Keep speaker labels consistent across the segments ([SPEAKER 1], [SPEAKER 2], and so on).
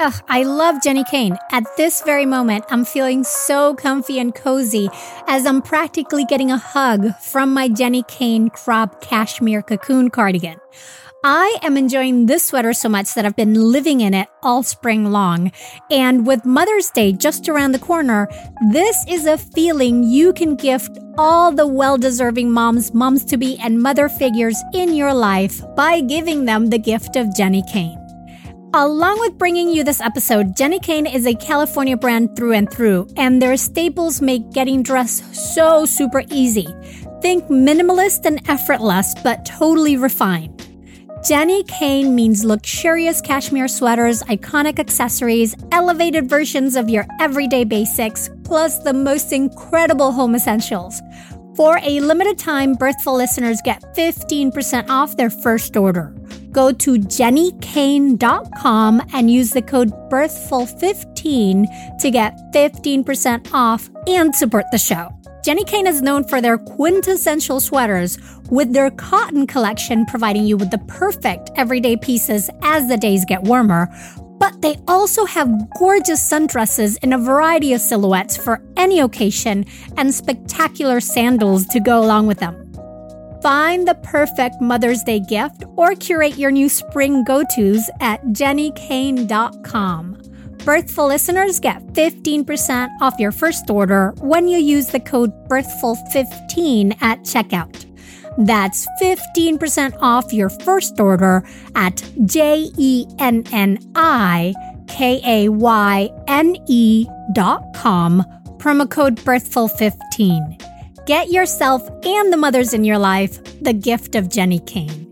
[SPEAKER 1] Ugh, I love Jenni Kayne. At this very moment, I'm feeling so comfy and cozy as I'm practically getting a hug from my Jenni Kayne crop cashmere cocoon cardigan. I am enjoying this sweater so much that I've been living in it all spring long. And with Mother's Day just around the corner, this is a feeling you can gift all the well deserving moms, moms to be, and mother figures in your life by giving them the gift of Jenni Kayne. Along with bringing you this episode, Jenni Kayne is a California brand through and through, and their staples make getting dressed so super easy. Think minimalist and effortless, but totally refined. Jenni Kayne means luxurious cashmere sweaters, iconic accessories, elevated versions of your everyday basics, plus the most incredible home essentials. For a limited time, Birthful listeners get 15% off their first order go to jennikayne.com and use the code BIRTHFUL15 to get 15% off and support the show. Jenni Kayne is known for their quintessential sweaters, with their cotton collection providing you with the perfect everyday pieces as the days get warmer. But they also have gorgeous sundresses in a variety of silhouettes for any occasion and spectacular sandals to go along with them. Find the perfect Mother's Day gift or curate your new spring go tos at jennikayne.com. Birthful listeners get 15% off your first order when you use the code BIRTHFUL15 at checkout. That's 15% off your first order at J E N N I K A Y N E dot com, promo code BIRTHFUL15. Get yourself and the mothers in your life the gift of Jenni Kayne.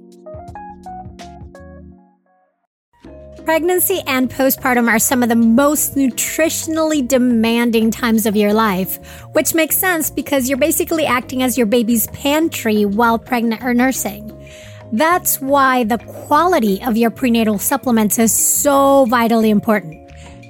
[SPEAKER 1] Pregnancy and postpartum are some of the most nutritionally demanding times of your life, which makes sense because you're basically acting as your baby's pantry while pregnant or nursing. That's why the quality of your prenatal supplements is so vitally important.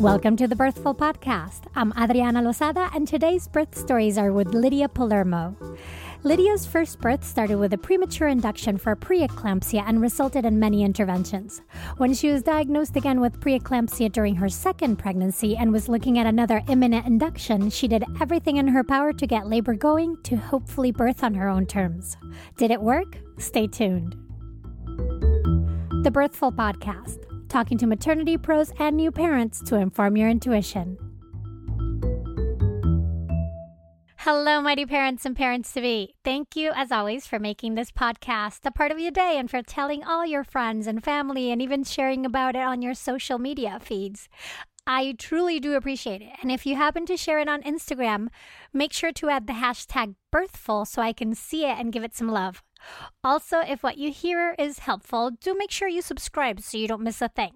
[SPEAKER 1] Welcome to the Birthful Podcast. I'm Adriana Lozada, and today's birth stories are with Lydia Palermo. Lydia's first birth started with a premature induction for preeclampsia and resulted in many interventions. When she was diagnosed again with preeclampsia during her second pregnancy and was looking at another imminent induction, she did everything in her power to get labor going to hopefully birth on her own terms. Did it work? Stay tuned. The Birthful Podcast talking to maternity pros and new parents to inform your intuition. Hello, mighty parents and parents to be. Thank you, as always, for making this podcast a part of your day and for telling all your friends and family and even sharing about it on your social media feeds. I truly do appreciate it. And if you happen to share it on Instagram, make sure to add the hashtag birthful so I can see it and give it some love. Also, if what you hear is helpful, do make sure you subscribe so you don't miss a thing.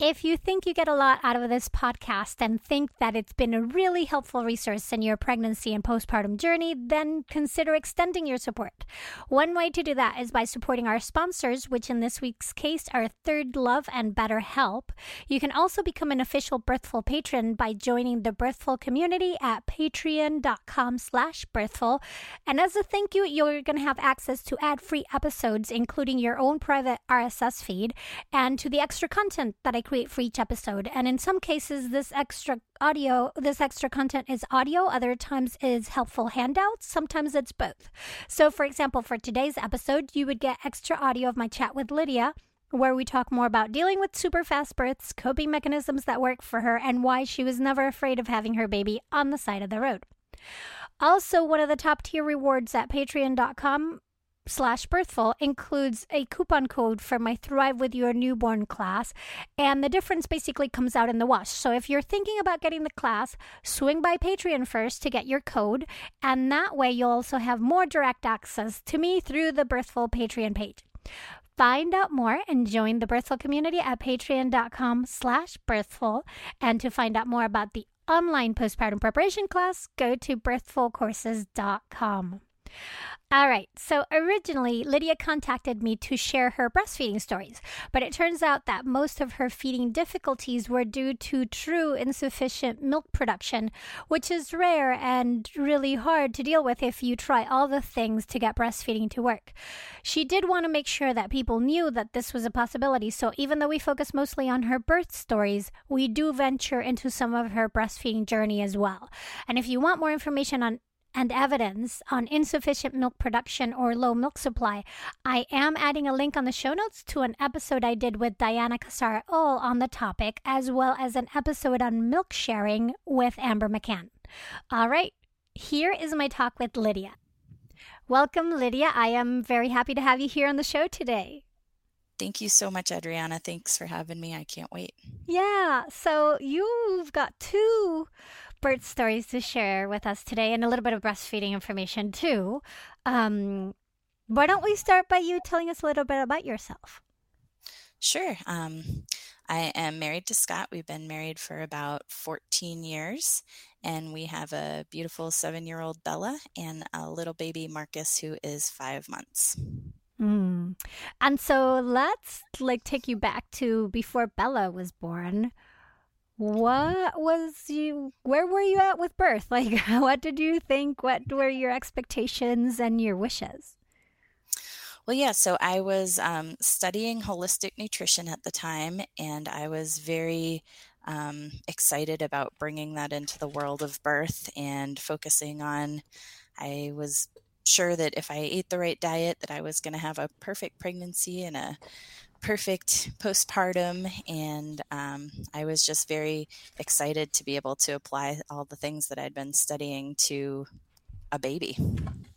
[SPEAKER 1] If you think you get a lot out of this podcast and think that it's been a really helpful resource in your pregnancy and postpartum journey, then consider extending your support. One way to do that is by supporting our sponsors, which in this week's case are Third Love and BetterHelp. You can also become an official Birthful patron by joining the Birthful community at patreon.com slash birthful. And as a thank you, you're going to have access to ad-free episodes, including your own private RSS feed, and to the extra content that I create for each episode. And in some cases, this extra audio, this extra content is audio, other times is helpful handouts, sometimes it's both. So, for example, for today's episode, you would get extra audio of my chat with Lydia where we talk more about dealing with super fast births, coping mechanisms that work for her, and why she was never afraid of having her baby on the side of the road. Also, one of the top tier rewards at patreon.com slash birthful includes a coupon code for my Thrive with Your Newborn class. And the difference basically comes out in the wash. So if you're thinking about getting the class, swing by Patreon first to get your code. And that way you'll also have more direct access to me through the Birthful Patreon page. Find out more and join the Birthful community at patreon.com slash birthful. And to find out more about the online postpartum preparation class, go to birthfulcourses.com. All right, so originally Lydia contacted me to share her breastfeeding stories, but it turns out that most of her feeding difficulties were due to true insufficient milk production, which is rare and really hard to deal with if you try all the things to get breastfeeding to work. She did want to make sure that people knew that this was a possibility, so even though we focus mostly on her birth stories, we do venture into some of her breastfeeding journey as well. And if you want more information on and evidence on insufficient milk production or low milk supply, I am adding a link on the show notes to an episode I did with Diana Cassar-Uhl on the topic, as well as an episode on milk sharing with Amber McCann. All right, here is my talk with Lydia. Welcome, Lydia. I am very happy to have you here on the show today.
[SPEAKER 2] Thank you so much, Adriana. Thanks for having me. I can't wait.
[SPEAKER 1] Yeah. So you've got two birth stories to share with us today and a little bit of breastfeeding information too. Um, why don't we start by you telling us a little bit about yourself?
[SPEAKER 2] Sure. Um, I am married to Scott. We've been married for about 14 years, and we have a beautiful seven year old Bella and a little baby Marcus who is five months.
[SPEAKER 1] Mm. And so let's like take you back to before Bella was born. What was you? Where were you at with birth? Like, what did you think? What were your expectations and your wishes?
[SPEAKER 2] Well, yeah, so I was um, studying holistic nutrition at the time, and I was very um, excited about bringing that into the world of birth and focusing on. I was sure that if I ate the right diet, that I was going to have a perfect pregnancy and a perfect postpartum, and um, I was just very excited to be able to apply all the things that I'd been studying to a baby.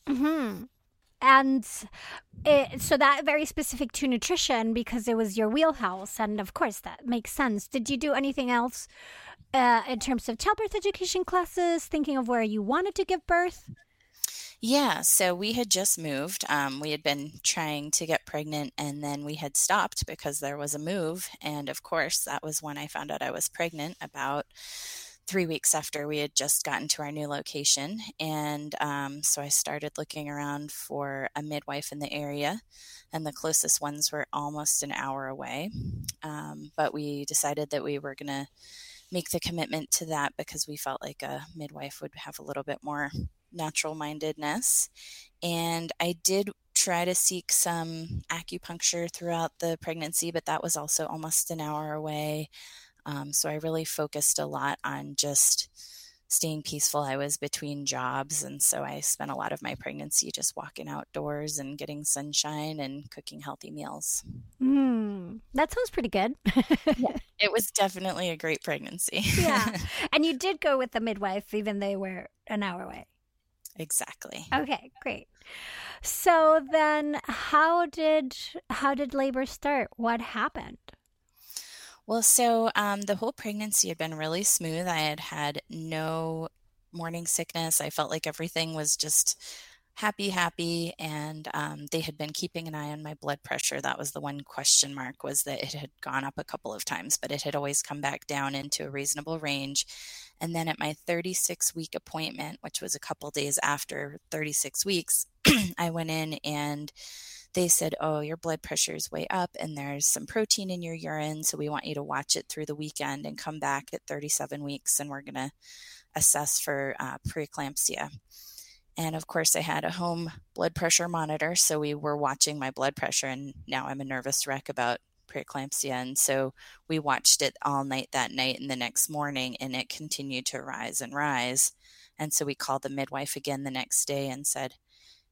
[SPEAKER 1] Mm-hmm. And it, so that very specific to nutrition because it was your wheelhouse, and of course that makes sense. Did you do anything else uh, in terms of childbirth education classes? Thinking of where you wanted to give birth?
[SPEAKER 2] Yeah, so we had just moved. Um, we had been trying to get pregnant and then we had stopped because there was a move. And of course, that was when I found out I was pregnant about three weeks after we had just gotten to our new location. And um, so I started looking around for a midwife in the area, and the closest ones were almost an hour away. Um, but we decided that we were going to make the commitment to that because we felt like a midwife would have a little bit more natural mindedness. And I did try to seek some acupuncture throughout the pregnancy, but that was also almost an hour away. Um, so I really focused a lot on just staying peaceful. I was between jobs, and so I spent a lot of my pregnancy just walking outdoors and getting sunshine and cooking healthy meals.
[SPEAKER 1] Mm, that sounds pretty good.
[SPEAKER 2] yeah, it was definitely a great pregnancy.
[SPEAKER 1] yeah. And you did go with the midwife, even they were an hour away.
[SPEAKER 2] Exactly.
[SPEAKER 1] Okay, great. So then how did how did labor start? What happened?
[SPEAKER 2] Well, so um, the whole pregnancy had been really smooth. I had had no morning sickness. I felt like everything was just happy, happy. And um, they had been keeping an eye on my blood pressure. That was the one question mark was that it had gone up a couple of times, but it had always come back down into a reasonable range. And then at my 36 week appointment, which was a couple days after 36 weeks, I went in and they said, Oh, your blood pressure is way up and there's some protein in your urine. So we want you to watch it through the weekend and come back at 37 weeks and we're going to assess for uh, preeclampsia. And of course, I had a home blood pressure monitor. So we were watching my blood pressure. And now I'm a nervous wreck about preeclampsia. And so we watched it all night that night and the next morning, and it continued to rise and rise. And so we called the midwife again the next day and said,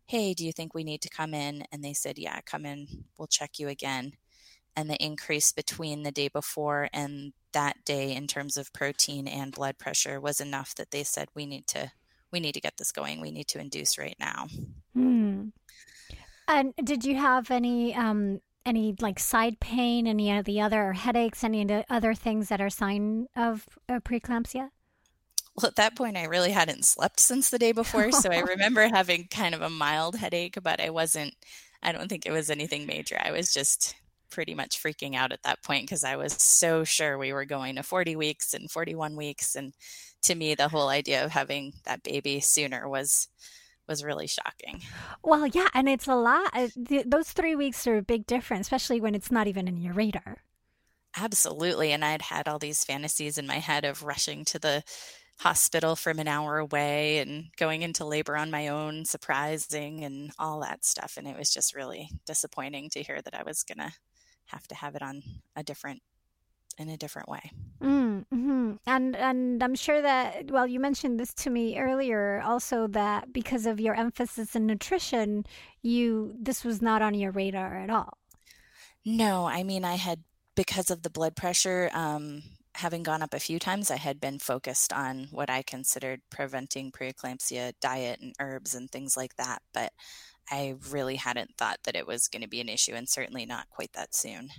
[SPEAKER 2] Hey, do you think we need to come in? And they said, Yeah, come in. We'll check you again. And the increase between the day before and that day in terms of protein and blood pressure was enough that they said, We need to we need to get this going. We need to induce right now.
[SPEAKER 1] Hmm. And did you have any um, any like side pain, any of the other headaches, any of the other things that are sign of uh, preeclampsia?
[SPEAKER 2] Well, at that point, I really hadn't slept since the day before, so I remember having kind of a mild headache, but I wasn't. I don't think it was anything major. I was just pretty much freaking out at that point because I was so sure we were going to 40 weeks and 41 weeks and to me the whole idea of having that baby sooner was was really shocking.
[SPEAKER 1] Well, yeah, and it's a lot. Uh, those 3 weeks are a big difference, especially when it's not even in your radar.
[SPEAKER 2] Absolutely, and I'd had all these fantasies in my head of rushing to the hospital from an hour away and going into labor on my own, surprising and all that stuff. And it was just really disappointing to hear that I was going to have to have it on a different in a different way.
[SPEAKER 1] Mm-hmm. And and I'm sure that well, you mentioned this to me earlier, also that because of your emphasis in nutrition, you this was not on your radar at all.
[SPEAKER 2] No, I mean I had because of the blood pressure. Um, having gone up a few times, I had been focused on what I considered preventing preeclampsia diet and herbs and things like that. But I really hadn't thought that it was going to be an issue, and certainly not quite that soon.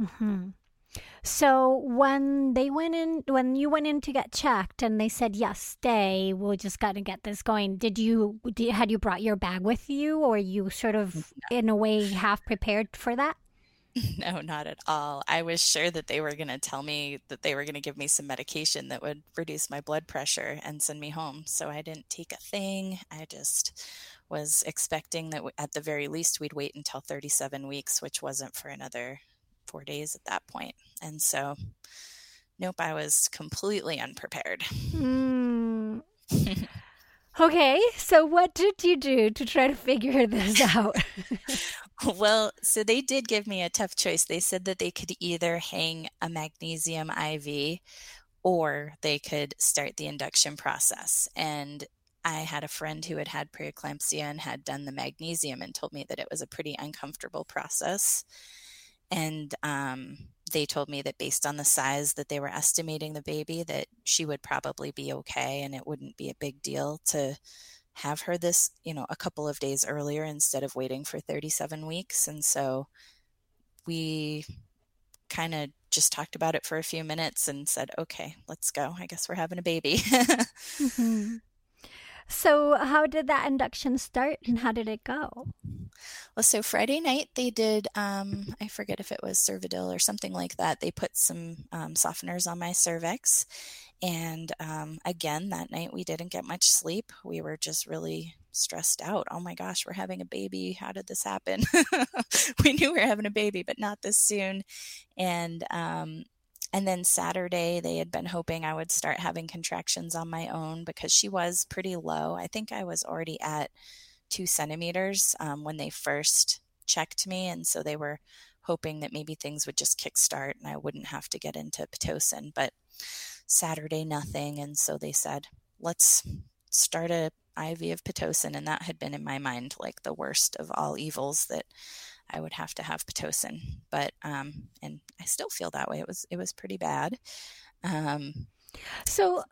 [SPEAKER 1] Mm-hmm. So when they went in, when you went in to get checked, and they said yes, stay, we're just got to get this going. Did you did, had you brought your bag with you, or you sort of in a way half prepared for that?
[SPEAKER 2] No, not at all. I was sure that they were going to tell me that they were going to give me some medication that would reduce my blood pressure and send me home. So I didn't take a thing. I just was expecting that at the very least we'd wait until 37 weeks, which wasn't for another four days at that point. And so, nope, I was completely unprepared.
[SPEAKER 1] Mm. okay, so what did you do to try to figure this out?
[SPEAKER 2] well, so they did give me a tough choice. They said that they could either hang a magnesium IV or they could start the induction process. And I had a friend who had had preeclampsia and had done the magnesium and told me that it was a pretty uncomfortable process. And um, they told me that based on the size that they were estimating the baby, that she would probably be okay and it wouldn't be a big deal to have her this, you know, a couple of days earlier instead of waiting for 37 weeks. And so we kind of just talked about it for a few minutes and said, okay, let's go. I guess we're having a baby.
[SPEAKER 1] mm-hmm. So, how did that induction start and how did it go?
[SPEAKER 2] Well, so Friday night they did, um, I forget if it was Cervidil or something like that. They put some um, softeners on my cervix. And um, again, that night we didn't get much sleep. We were just really stressed out. Oh my gosh, we're having a baby. How did this happen? we knew we were having a baby, but not this soon. And um, and then Saturday, they had been hoping I would start having contractions on my own because she was pretty low. I think I was already at two centimeters um, when they first checked me. And so they were hoping that maybe things would just kickstart and I wouldn't have to get into Pitocin. But Saturday, nothing. And so they said, let's start a IV of Pitocin. And that had been in my mind like the worst of all evils that I would have to have Pitocin. But, um, and I still feel that way. It was, it was pretty bad. Um,
[SPEAKER 1] so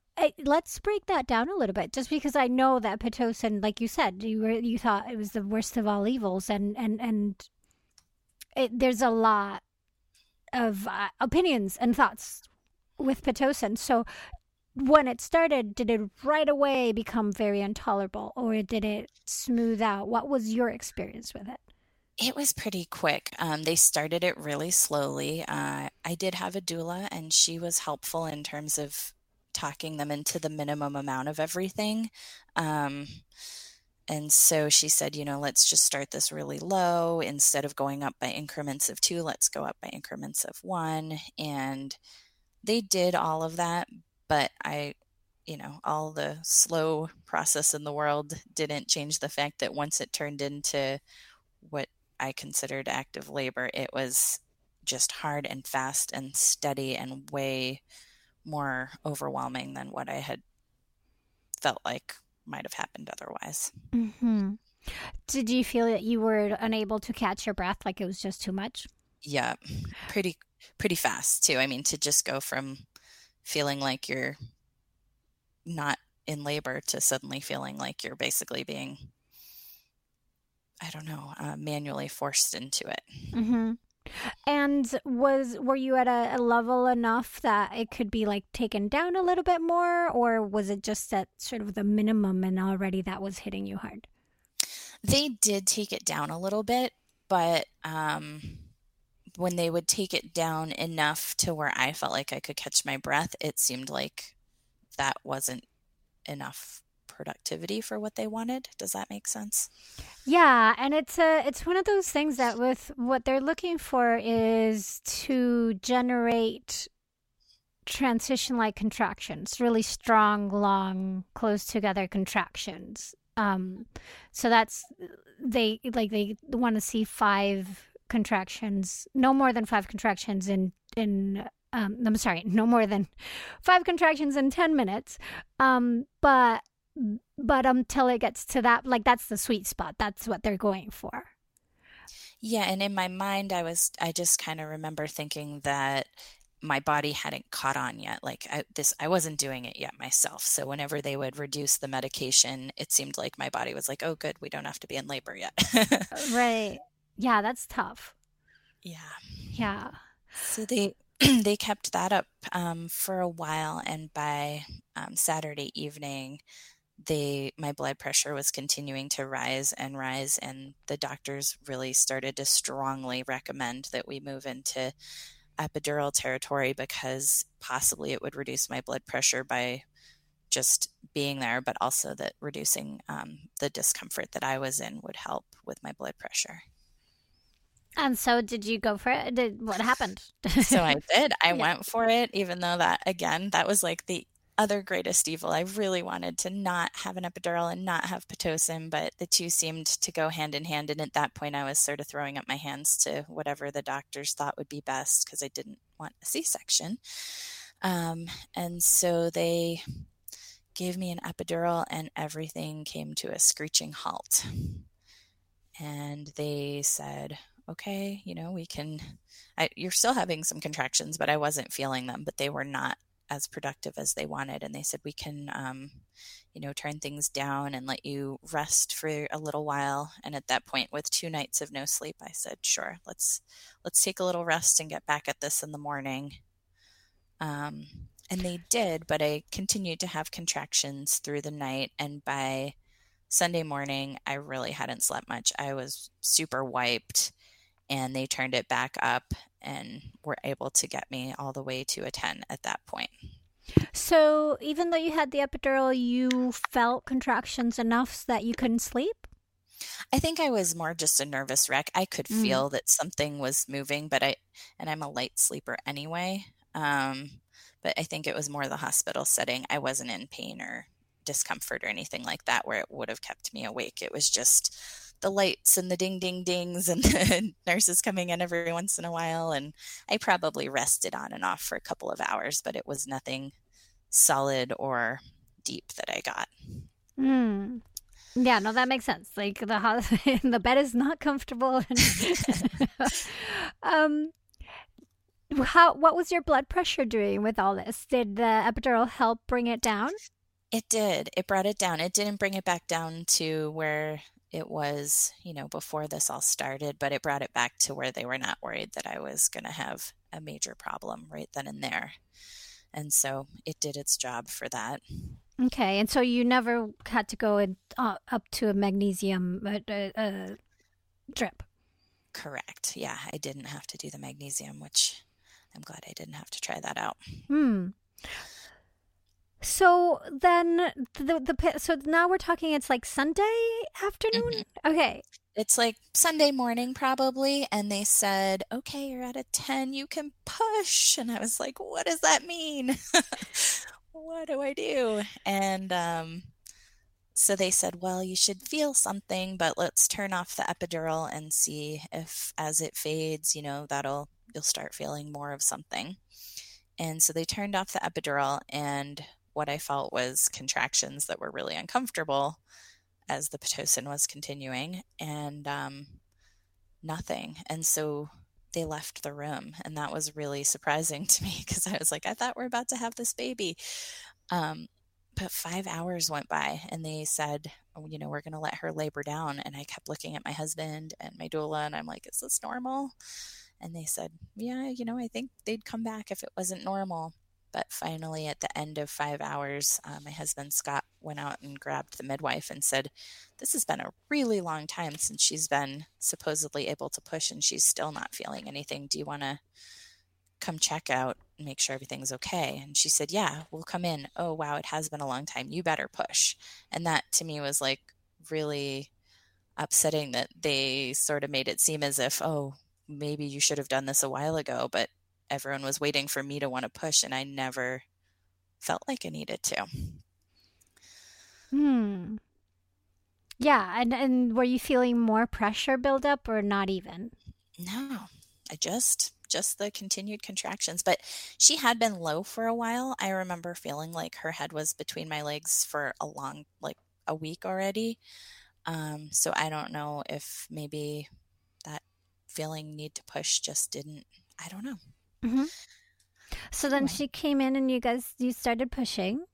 [SPEAKER 1] let's break that down a little bit, just because I know that pitocin, like you said, you were you thought it was the worst of all evils, and and and it, there's a lot of uh, opinions and thoughts with pitocin. So, when it started, did it right away become very intolerable or did it smooth out? What was your experience with it?
[SPEAKER 2] It was pretty quick. Um, they started it really slowly. Uh, I did have a doula, and she was helpful in terms of talking them into the minimum amount of everything. Um, and so she said, you know, let's just start this really low. Instead of going up by increments of two, let's go up by increments of one. And they did all of that, but I, you know, all the slow process in the world didn't change the fact that once it turned into what I considered active labor, it was just hard and fast and steady and way more overwhelming than what I had felt like might have happened otherwise.
[SPEAKER 1] Mm-hmm. Did you feel that you were unable to catch your breath, like it was just too much?
[SPEAKER 2] Yeah, pretty pretty fast too. I mean, to just go from feeling like you're not in labor to suddenly feeling like you're basically being i don't know uh, manually forced into it
[SPEAKER 1] mm-hmm. and was were you at a, a, level enough that it could be like taken down a little bit more or was it just at sort of the minimum and already that was hitting you hard
[SPEAKER 2] they did take it down a little bit but um when they would take it down enough to where I felt like I could catch my breath, it seemed like that wasn't enough productivity for what they wanted. Does that make sense?
[SPEAKER 1] Yeah, and it's a it's one of those things that with what they're looking for is to generate transition like contractions, really strong, long, close together contractions. Um, so that's they like they want to see five contractions, no more than five contractions in in um, I'm sorry, no more than five contractions in 10 minutes. Um, but but until it gets to that, like that's the sweet spot. That's what they're going for.
[SPEAKER 2] Yeah, and in my mind, I was I just kind of remember thinking that my body hadn't caught on yet. Like I, this, I wasn't doing it yet myself. So whenever they would reduce the medication, it seemed like my body was like, "Oh, good, we don't have to be in labor yet."
[SPEAKER 1] right. Yeah, that's tough.
[SPEAKER 2] Yeah.
[SPEAKER 1] Yeah.
[SPEAKER 2] So they they kept that up um, for a while, and by um, Saturday evening, they my blood pressure was continuing to rise and rise, and the doctors really started to strongly recommend that we move into epidural territory because possibly it would reduce my blood pressure by just being there, but also that reducing um, the discomfort that I was in would help with my blood pressure.
[SPEAKER 1] And so, did you go for it? Did what happened?
[SPEAKER 2] so I did. I yeah. went for it, even though that again, that was like the other greatest evil. I really wanted to not have an epidural and not have pitocin, but the two seemed to go hand in hand. And at that point, I was sort of throwing up my hands to whatever the doctors thought would be best because I didn't want a C-section. Um, and so they gave me an epidural, and everything came to a screeching halt. And they said, okay, you know, we can, I, you're still having some contractions, but I wasn't feeling them, but they were not as productive as they wanted. And they said, we can, um, you know, turn things down and let you rest for a little while. And at that point, with two nights of no sleep, I said, sure, let's, let's take a little rest and get back at this in the morning. Um, and they did, but I continued to have contractions through the night. And by Sunday morning, I really hadn't slept much. I was super wiped and they turned it back up and were able to get me all the way to a 10 at that point.
[SPEAKER 1] So, even though you had the epidural, you felt contractions enough so that you couldn't sleep?
[SPEAKER 2] I think I was more just a nervous wreck. I could mm. feel that something was moving, but I, and I'm a light sleeper anyway. Um, but I think it was more the hospital setting. I wasn't in pain or discomfort or anything like that where it would have kept me awake. It was just the lights and the ding ding dings and the nurses coming in every once in a while and i probably rested on and off for a couple of hours but it was nothing solid or deep that i got.
[SPEAKER 1] Mm. yeah no that makes sense. Like the house the bed is not comfortable um how what was your blood pressure doing with all this? Did the epidural help bring it down?
[SPEAKER 2] It did. It brought it down. It didn't bring it back down to where it was, you know, before this all started, but it brought it back to where they were not worried that I was going to have a major problem right then and there. And so it did its job for that.
[SPEAKER 1] Okay, and so you never had to go in, uh, up to a magnesium uh, uh, drip.
[SPEAKER 2] Correct. Yeah, I didn't have to do the magnesium, which I'm glad I didn't have to try that out.
[SPEAKER 1] Hmm. So then the the so now we're talking it's like Sunday afternoon. Mm-hmm. Okay.
[SPEAKER 2] It's like Sunday morning probably and they said, "Okay, you're at a 10, you can push." And I was like, "What does that mean?" what do I do? And um, so they said, well, you should feel something, but let's turn off the epidural and see if as it fades, you know, that'll, you'll start feeling more of something. And so they turned off the epidural, and what I felt was contractions that were really uncomfortable as the Pitocin was continuing, and um, nothing. And so they left the room and that was really surprising to me because i was like i thought we're about to have this baby. Um, but five hours went by and they said oh, you know we're going to let her labor down. And i kept looking at my husband and my doula and i'm like is this normal? And they said yeah you know i think they'd come back if it wasn't normal but finally, at the end of five hours, uh, my husband Scott went out and grabbed the midwife and said, This has been a really long time since she's been supposedly able to push and she's still not feeling anything. Do you want to come check out and make sure everything's okay? And she said, Yeah, we'll come in. Oh, wow, it has been a long time. You better push. And that to me was like really upsetting that they sort of made it seem as if, oh, maybe you should have done this a while ago, but everyone was waiting for me to want to push and I never felt like I needed to.
[SPEAKER 1] Hmm. Yeah, and and were you feeling more pressure build up or not even?
[SPEAKER 2] No. I just just the continued contractions, but she had been low for a while. I remember feeling like her head was between my legs for a long like a week already. Um so I don't know if maybe that feeling need to push just didn't I don't know. Mm-hmm.
[SPEAKER 1] So then she came in and you guys you started pushing.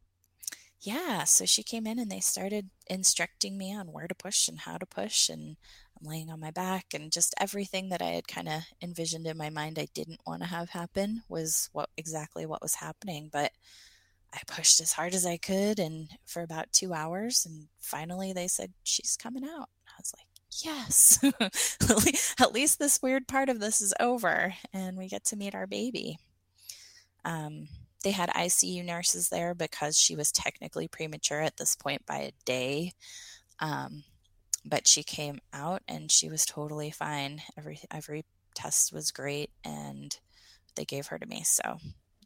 [SPEAKER 2] Yeah, so she came in and they started instructing me on where to push and how to push and I'm laying on my back and just everything that I had kind of envisioned in my mind I didn't want to have happen was what exactly what was happening, but I pushed as hard as I could and for about 2 hours and finally they said she's coming out. I was like, yes, at least this weird part of this is over and we get to meet our baby. Um, they had ICU nurses there because she was technically premature at this point by a day. Um, but she came out and she was totally fine. Every every test was great and they gave her to me. So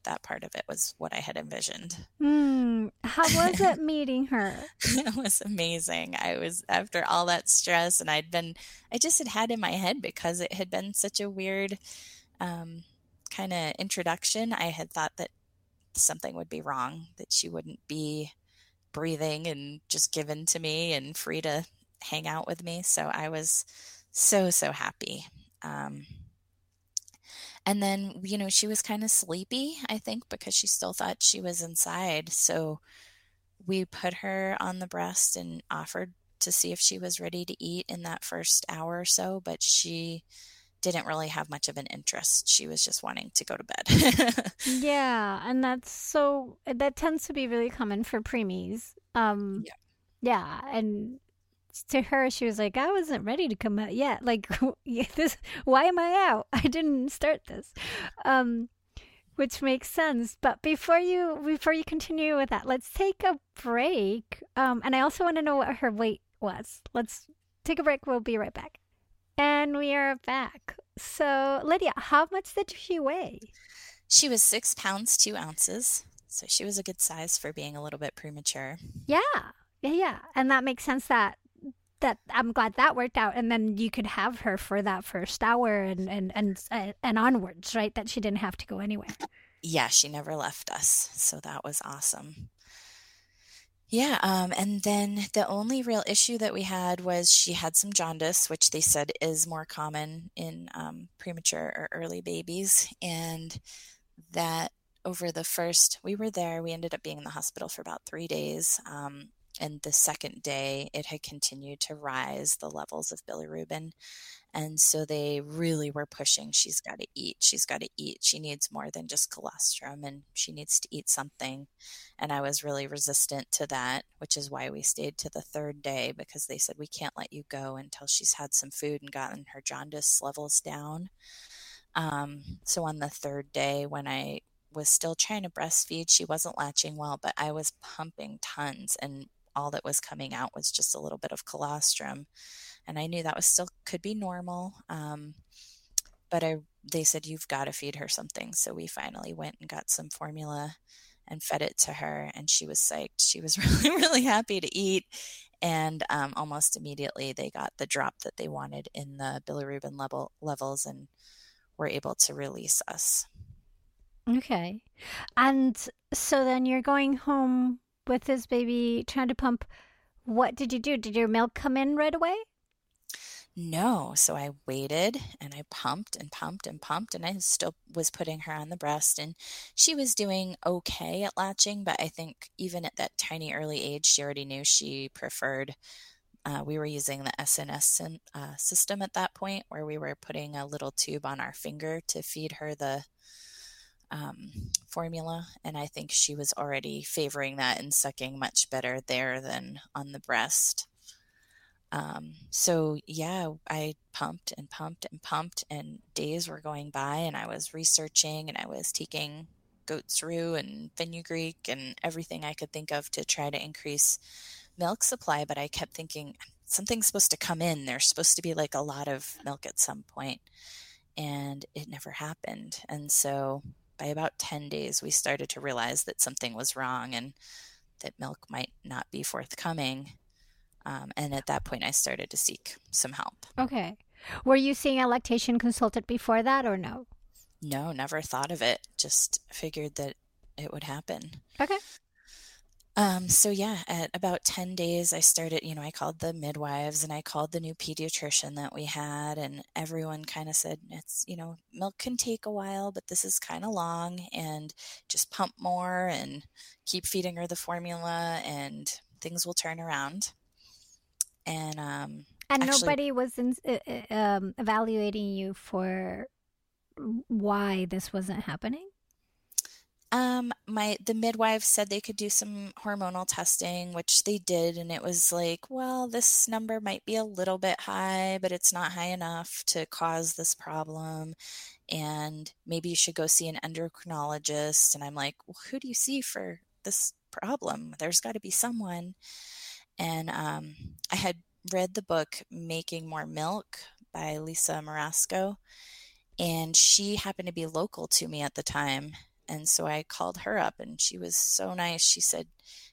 [SPEAKER 2] that part of it was what I had envisioned.
[SPEAKER 1] Mm, how was it meeting her?
[SPEAKER 2] it was amazing. I was after all that stress, and I'd been, I just had had in my head because it had been such a weird um, kind of introduction. I had thought that something would be wrong, that she wouldn't be breathing and just given to me and free to hang out with me. So I was so, so happy. Um, and then, you know, she was kind of sleepy, I think, because she still thought she was inside. So we put her on the breast and offered to see if she was ready to eat in that first hour or so, but she didn't really have much of an interest. She was just wanting to go to bed.
[SPEAKER 1] yeah, and that's so that tends to be really common for preemies. Um yeah. Yeah, and to her, she was like, I wasn't ready to come out yet. Like, this, why am I out? I didn't start this. Um, which makes sense. But before you before you continue with that, let's take a break. Um, and I also want to know what her weight was. Let's take a break. We'll be right back. And we are back. So, Lydia, how much did she weigh?
[SPEAKER 2] She was six pounds two ounces. So she was a good size for being a little bit premature.
[SPEAKER 1] Yeah. Yeah, yeah. And that makes sense that that I'm glad that worked out. And then you could have her for that first hour and and and and onwards, right? That she didn't have to go anywhere.
[SPEAKER 2] Yeah, she never left us, so that was awesome. Yeah, um, and then the only real issue that we had was she had some jaundice, which they said is more common in um, premature or early babies, and that over the first we were there we ended up being in the hospital for about three days um, and the second day it had continued to rise the levels of bilirubin And so they really were pushing, she's got to eat, she's got to eat. She needs more than just colostrum and she needs to eat something. And I was really resistant to that, which is why we stayed to the third day because they said, we can't let you go until she's had some food and gotten her jaundice levels down. Um, so on the third day, when I was still trying to breastfeed, she wasn't latching well, but I was pumping tons and all that was coming out was just a little bit of colostrum and I knew that was still could be normal. Um, but I they said you've got to feed her something, so we finally went and got some formula and fed it to her, and she was psyched. She was really really happy to eat, and um, almost immediately they got the drop that they wanted in the bilirubin level levels and were able to release us.
[SPEAKER 1] Okay, and so then you're going home with this baby trying to pump. What did you do? Did your milk come in right away?
[SPEAKER 2] No. So I waited and I pumped and pumped and pumped, and I still was putting her on the breast. And she was doing okay at latching, but I think even at that tiny early age, she already knew she preferred. Uh, we were using the SNS uh, system at that point where we were putting a little tube on our finger to feed her the um, formula. And I think she was already favoring that and sucking much better there than on the breast. Um, so yeah, I pumped and pumped and pumped, and days were going by, and I was researching, and I was taking goat's rue and fenugreek and everything I could think of to try to increase milk supply. But I kept thinking something's supposed to come in. There's supposed to be like a lot of milk at some point, and it never happened. And so by about 10 days, we started to realize that something was wrong and that milk might not be forthcoming. Um, and at that point, I started to seek some help.
[SPEAKER 1] Okay. Were you seeing a lactation consultant before that or no?
[SPEAKER 2] No, never thought of it. Just figured that it would happen.
[SPEAKER 1] Okay.
[SPEAKER 2] Um, so yeah, at about 10 days, I started, you know, I called the midwives and I called the new pediatrician that we had, and everyone kind of said, it's, you know, milk can take a while, but this is kind of long, and just pump more and keep feeding her the formula, and things will turn around and um,
[SPEAKER 1] and actually, nobody was in, uh, um, evaluating you for why this wasn't happening.
[SPEAKER 2] Um, my the midwife said they could do some hormonal testing, which they did, and it was like, well, this number might be a little bit high, but it's not high enough to cause this problem, and maybe you should go see an endocrinologist. And I'm like, well, who do you see for this problem? There's got to be someone. And um, I had read the book Making More Milk by Lisa Marasco, and she happened to be local to me at the time. And so I called her up, and she was so nice. She said,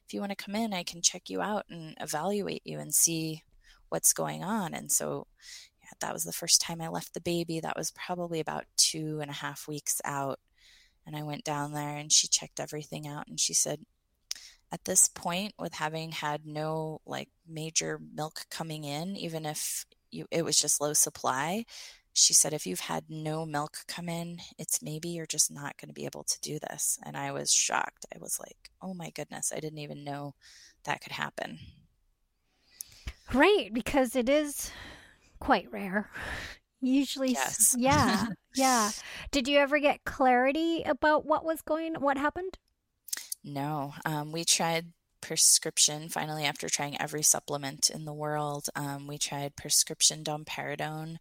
[SPEAKER 2] If you want to come in, I can check you out and evaluate you and see what's going on. And so yeah, that was the first time I left the baby. That was probably about two and a half weeks out. And I went down there and she checked everything out and she said, at this point with having had no like major milk coming in even if you it was just low supply she said if you've had no milk come in it's maybe you're just not going to be able to do this. And i was shocked. I was like oh my goodness i didn't even know that could happen.
[SPEAKER 1] Right because it is quite rare. Usually
[SPEAKER 2] yes.
[SPEAKER 1] yeah yeah. Did you ever get clarity about what was going what happened?
[SPEAKER 2] No, um, we tried prescription finally after trying every supplement in the world. Um, we tried prescription domperidone,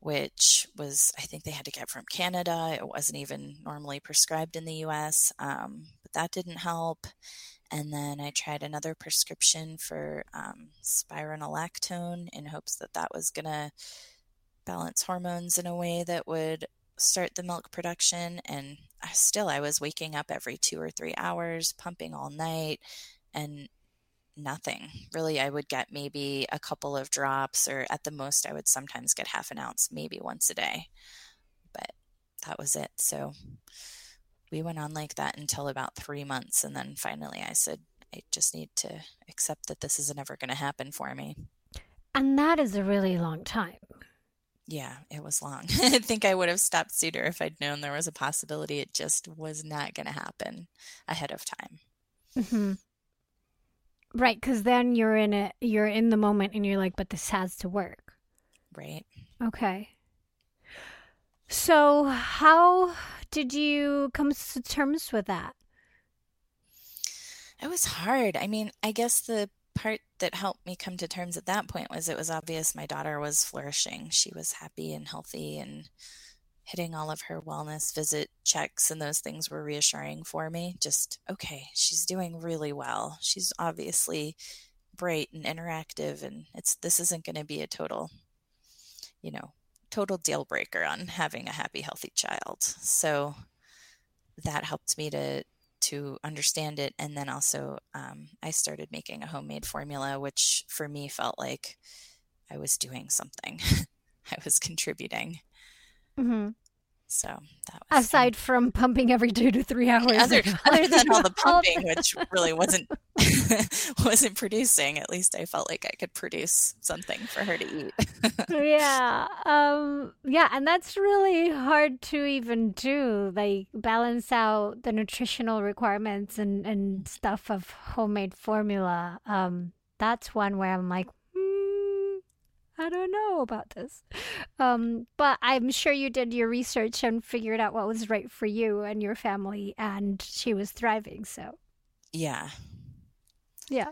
[SPEAKER 2] which was, I think they had to get from Canada. It wasn't even normally prescribed in the US, um, but that didn't help. And then I tried another prescription for um, spironolactone in hopes that that was going to balance hormones in a way that would start the milk production and still I was waking up every 2 or 3 hours pumping all night and nothing. Really I would get maybe a couple of drops or at the most I would sometimes get half an ounce maybe once a day. But that was it. So we went on like that until about 3 months and then finally I said I just need to accept that this is never going to happen for me.
[SPEAKER 1] And that is a really long time
[SPEAKER 2] yeah, it was long. I think I would have stopped sooner if I'd known there was a possibility. It just was not going to happen ahead of time.
[SPEAKER 1] Mm-hmm. Right, because then you're in it. You're in the moment, and you're like, "But this has to work."
[SPEAKER 2] Right.
[SPEAKER 1] Okay. So, how did you come to terms with that?
[SPEAKER 2] It was hard. I mean, I guess the part that helped me come to terms at that point was it was obvious my daughter was flourishing. She was happy and healthy and hitting all of her wellness visit checks and those things were reassuring for me. Just, okay, she's doing really well. She's obviously bright and interactive and it's this isn't going to be a total you know, total deal breaker on having a happy healthy child. So that helped me to to understand it and then also um, i started making a homemade formula which for me felt like i was doing something i was contributing mm-hmm. So that
[SPEAKER 1] was aside fun. from pumping every two to three hours.
[SPEAKER 2] Other, other than all the pumping, which really wasn't wasn't producing, at least I felt like I could produce something for her to eat.
[SPEAKER 1] yeah, um, yeah, and that's really hard to even do. Like balance out the nutritional requirements and and stuff of homemade formula. Um, that's one where I'm like, I don't know about this. Um, but I'm sure you did your research and figured out what was right for you and your family, and she was thriving. So,
[SPEAKER 2] yeah,
[SPEAKER 1] yeah,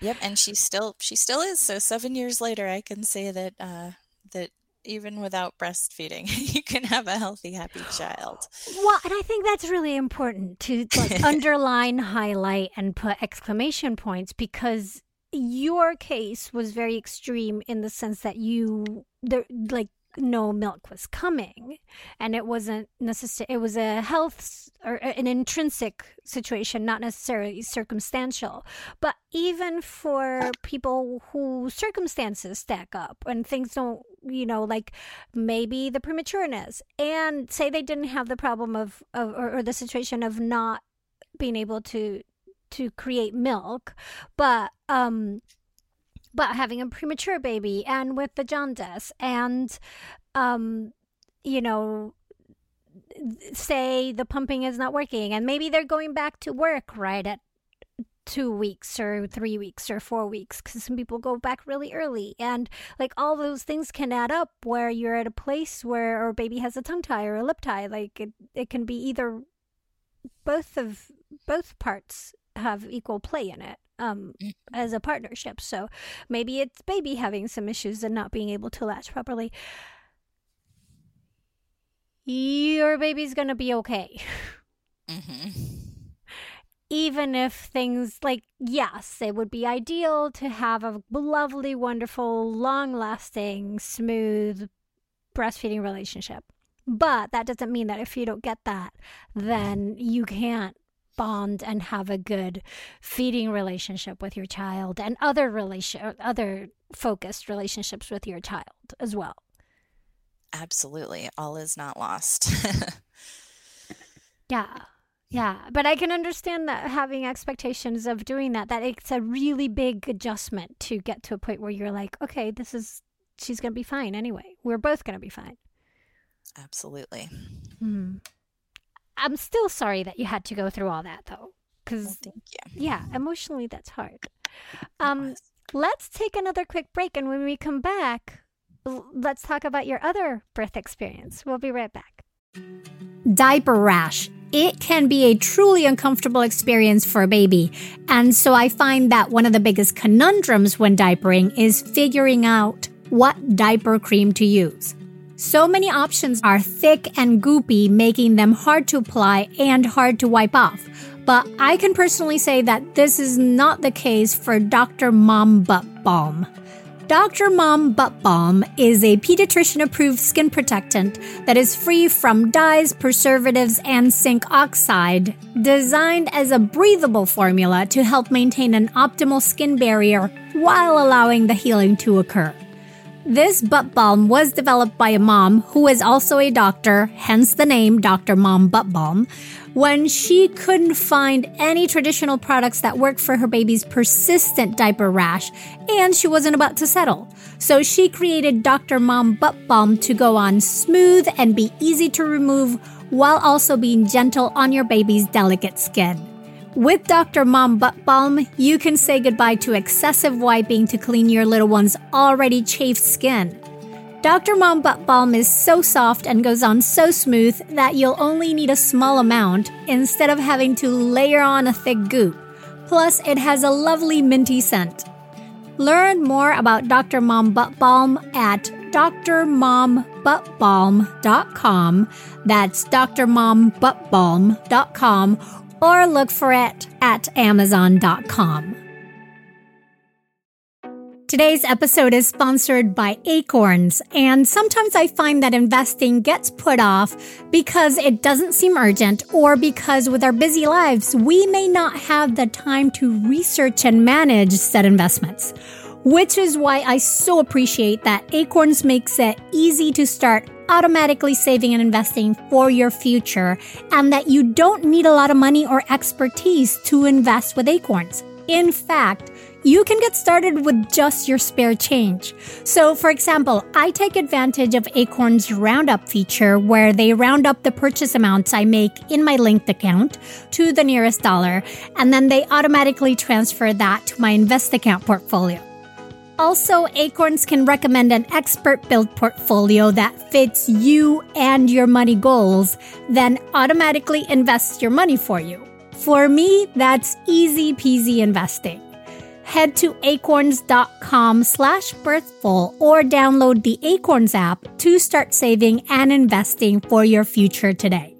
[SPEAKER 2] yep. And she still she still is. So seven years later, I can say that uh, that even without breastfeeding, you can have a healthy, happy child.
[SPEAKER 1] Well, and I think that's really important to like underline, highlight, and put exclamation points because your case was very extreme in the sense that you the like no milk was coming. And it wasn't necessary it was a health or uh, an intrinsic situation not necessarily circumstantial. But even for people who circumstances stack up and things don't you know like maybe the prematureness and say they didn't have the problem of, of or, or the situation of not being able to to create milk, but um, but having a premature baby and with the jaundice and um, you know say the pumping is not working and maybe they're going back to work right at two weeks or three weeks or four weeks because some people go back really early and like all those things can add up where you're at a place where or baby has a tongue tie or a lip tie like it, it can be either both of both parts have equal play in it um, mm-hmm. as a partnership. So maybe it's baby having some issues and not being able to latch properly. Your baby's gonna be okay. Mm-hmm. Even if things like, yes, it would be ideal to have a lovely, wonderful, long lasting, smooth breastfeeding relationship. But that doesn't mean that if you don't get that, then you can't bond and have a good feeding relationship with your child and other relation other focused relationships with your child as well.
[SPEAKER 2] Absolutely. All is not lost.
[SPEAKER 1] yeah. Yeah, but I can understand that having expectations of doing that that it's a really big adjustment to get to a point where you're like, okay, this is she's going to be fine anyway. We're both going to be fine.
[SPEAKER 2] Absolutely.
[SPEAKER 1] Mm. I'm still sorry that you had to go through all that though. Because,
[SPEAKER 2] well, thank you.
[SPEAKER 1] Yeah, emotionally, that's hard. Um, let's take another quick break. And when we come back, let's talk about your other birth experience. We'll be right back.
[SPEAKER 3] Diaper rash. It can be a truly uncomfortable experience for a baby. And so I find that one of the biggest conundrums when diapering is figuring out what diaper cream to use. So many options are thick and goopy, making them hard to apply and hard to wipe off. But I can personally say that this is not the case for Dr. Mom Butt Balm. Dr. Mom Butt Balm is a pediatrician approved skin protectant that is free from dyes, preservatives, and zinc oxide, designed as a breathable formula to help maintain an optimal skin barrier while allowing the healing to occur. This butt balm was developed by a mom who is also a doctor, hence the name Dr. Mom Butt Balm, when she couldn't find any traditional products that worked for her baby's persistent diaper rash and she wasn't about to settle. So she created Dr. Mom Butt Balm to go on smooth and be easy to remove while also being gentle on your baby's delicate skin. With Dr. Mom Butt Balm, you can say goodbye to excessive wiping to clean your little one's already chafed skin.
[SPEAKER 1] Dr. Mom Butt Balm is so soft and goes on so smooth that you'll only need a small amount instead of having to layer on a thick goop. Plus, it has a lovely minty scent. Learn more about Dr. Mom Butt Balm at drmombuttbalm.com. That's drmombuttbalm.com or look for it at amazon.com. Today's episode is sponsored by Acorns, and sometimes I find that investing gets put off because it doesn't seem urgent or because with our busy lives, we may not have the time to research and manage said investments. Which is why I so appreciate that Acorns makes it easy to start automatically saving and investing for your future, and that you don't need a lot of money or expertise to invest with Acorns. In fact, you can get started with just your spare change. So, for example, I take advantage of Acorn's Roundup feature where they round up the purchase amounts I make in my linked account to the nearest dollar, and then they automatically transfer that to my invest account portfolio. Also, Acorns can recommend an expert built portfolio that fits you and your money goals, then automatically invests your money for you. For me, that's easy peasy investing head to acorns.com slash birthful or download the Acorns app to start saving and investing for your future today.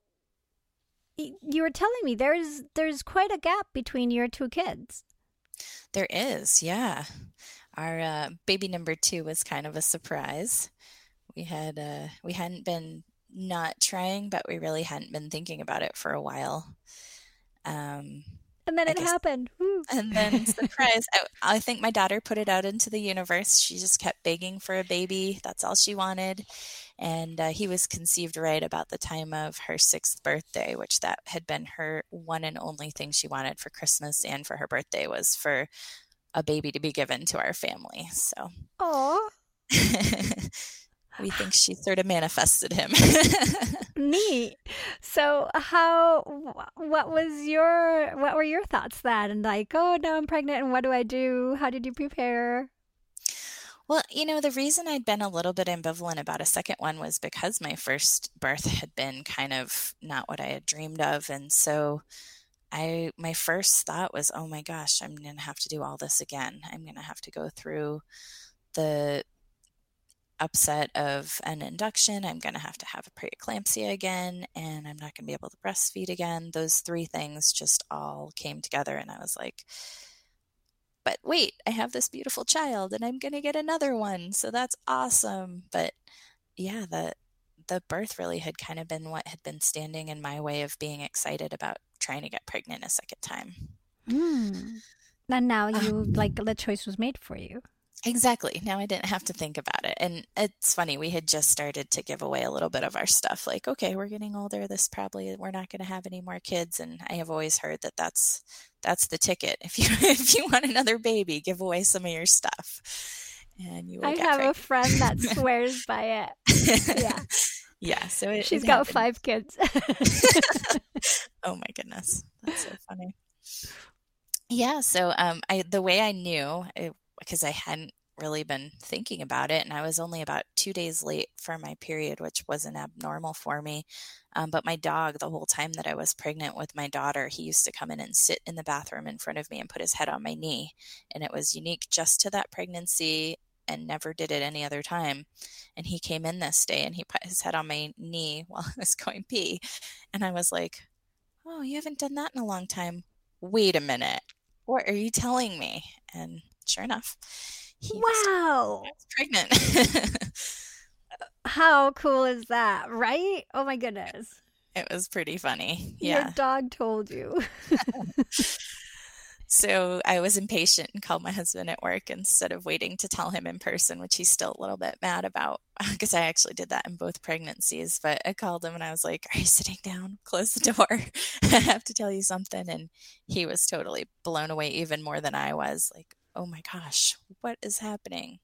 [SPEAKER 3] you were telling me there's there's quite a gap between your two kids.
[SPEAKER 2] There is, yeah. Our uh, baby number two was kind of a surprise. We had uh, we hadn't been not trying, but we really hadn't been thinking about it for a while.
[SPEAKER 3] Um, and then I it guess, happened. Woo.
[SPEAKER 2] And then surprise! I, I think my daughter put it out into the universe. She just kept begging for a baby. That's all she wanted and uh, he was conceived right about the time of her sixth birthday which that had been her one and only thing she wanted for christmas and for her birthday was for a baby to be given to our family so
[SPEAKER 3] oh
[SPEAKER 2] we think she sort of manifested him.
[SPEAKER 3] Neat. So how what was your what were your thoughts then? And like oh now i'm pregnant and what do i do? How did you prepare?
[SPEAKER 2] Well, you know, the reason I'd been a little bit ambivalent about a second one was because my first birth had been kind of not what I had dreamed of. And so I my first thought was, "Oh my gosh, I'm going to have to do all this again. I'm going to have to go through the upset of an induction. I'm going to have to have a preeclampsia again, and I'm not going to be able to breastfeed again. Those three things just all came together, and I was like, but wait, I have this beautiful child and I'm going to get another one. So that's awesome. But yeah, the the birth really had kind of been what had been standing in my way of being excited about trying to get pregnant a second time.
[SPEAKER 3] Mm. And now you um, like the choice was made for you.
[SPEAKER 2] Exactly. Now I didn't have to think about it. And it's funny, we had just started to give away a little bit of our stuff. Like, okay, we're getting older. This probably we're not going to have any more kids. And I have always heard that that's that's the ticket. If you if you want another baby, give away some of your stuff, and you.
[SPEAKER 3] I have
[SPEAKER 2] pregnant.
[SPEAKER 3] a friend that swears by it.
[SPEAKER 2] Yeah. yeah. So it,
[SPEAKER 3] she's
[SPEAKER 2] it
[SPEAKER 3] got happened. five kids.
[SPEAKER 2] oh my goodness, that's so funny. Yeah. So um, I the way I knew it because I hadn't really been thinking about it. And I was only about two days late for my period, which wasn't abnormal for me. Um, but my dog, the whole time that I was pregnant with my daughter, he used to come in and sit in the bathroom in front of me and put his head on my knee. And it was unique just to that pregnancy and never did it any other time. And he came in this day and he put his head on my knee while I was going pee. And I was like, Oh, you haven't done that in a long time. Wait a minute. What are you telling me? And sure enough,
[SPEAKER 3] he wow,
[SPEAKER 2] pregnant.
[SPEAKER 3] How cool is that, right? Oh my goodness.
[SPEAKER 2] It was pretty funny. Yeah.
[SPEAKER 3] Your dog told you.
[SPEAKER 2] so I was impatient and called my husband at work instead of waiting to tell him in person, which he's still a little bit mad about because I actually did that in both pregnancies. But I called him and I was like, Are you sitting down? Close the door. I have to tell you something. And he was totally blown away, even more than I was. Like, oh my gosh, what is happening?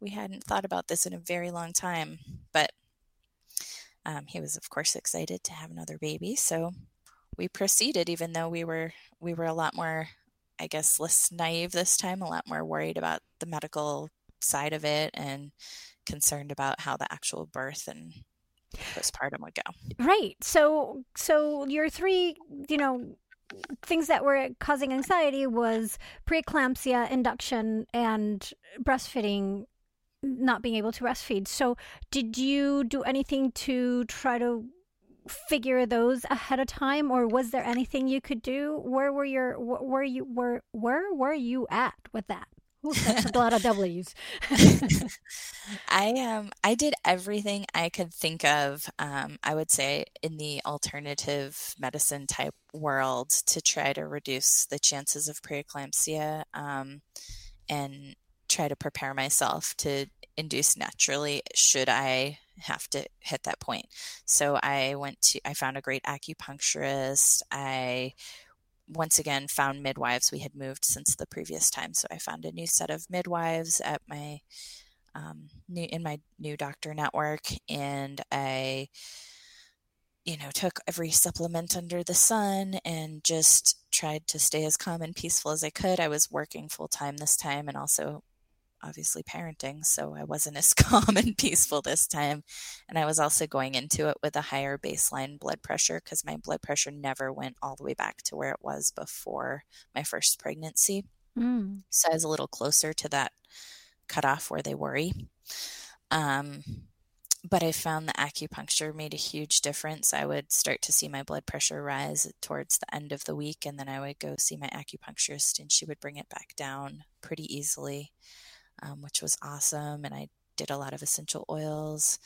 [SPEAKER 2] We hadn't thought about this in a very long time. But um, he was, of course, excited to have another baby. So we proceeded, even though we were we were a lot more I guess, less naive this time, a lot more worried about the medical side of it and concerned about how the actual birth and postpartum would go.
[SPEAKER 3] Right. So, so your three, you know, things that were causing anxiety was preeclampsia, induction, and breastfeeding not being able to breastfeed. So, did you do anything to try to figure those ahead of time or was there anything you could do where were your where you were where were you at with that Ooh, that's a lot of W's.
[SPEAKER 2] I um I did everything I could think of. Um, I would say in the alternative medicine type world to try to reduce the chances of preeclampsia, um, and try to prepare myself to induce naturally should I have to hit that point. So I went to, I found a great acupuncturist. I once again found midwives. We had moved since the previous time. So I found a new set of midwives at my, um, new, in my new doctor network. And I, you know, took every supplement under the sun and just tried to stay as calm and peaceful as I could. I was working full time this time and also obviously parenting, so I wasn't as calm and peaceful this time. And I was also going into it with a higher baseline blood pressure because my blood pressure never went all the way back to where it was before my first pregnancy. Mm. So I was a little closer to that cutoff where they worry. Um, but I found the acupuncture made a huge difference. I would start to see my blood pressure rise towards the end of the week, and then I would go see my acupuncturist, and she would bring it back down pretty easily um, which was awesome. And I did a lot of essential oils.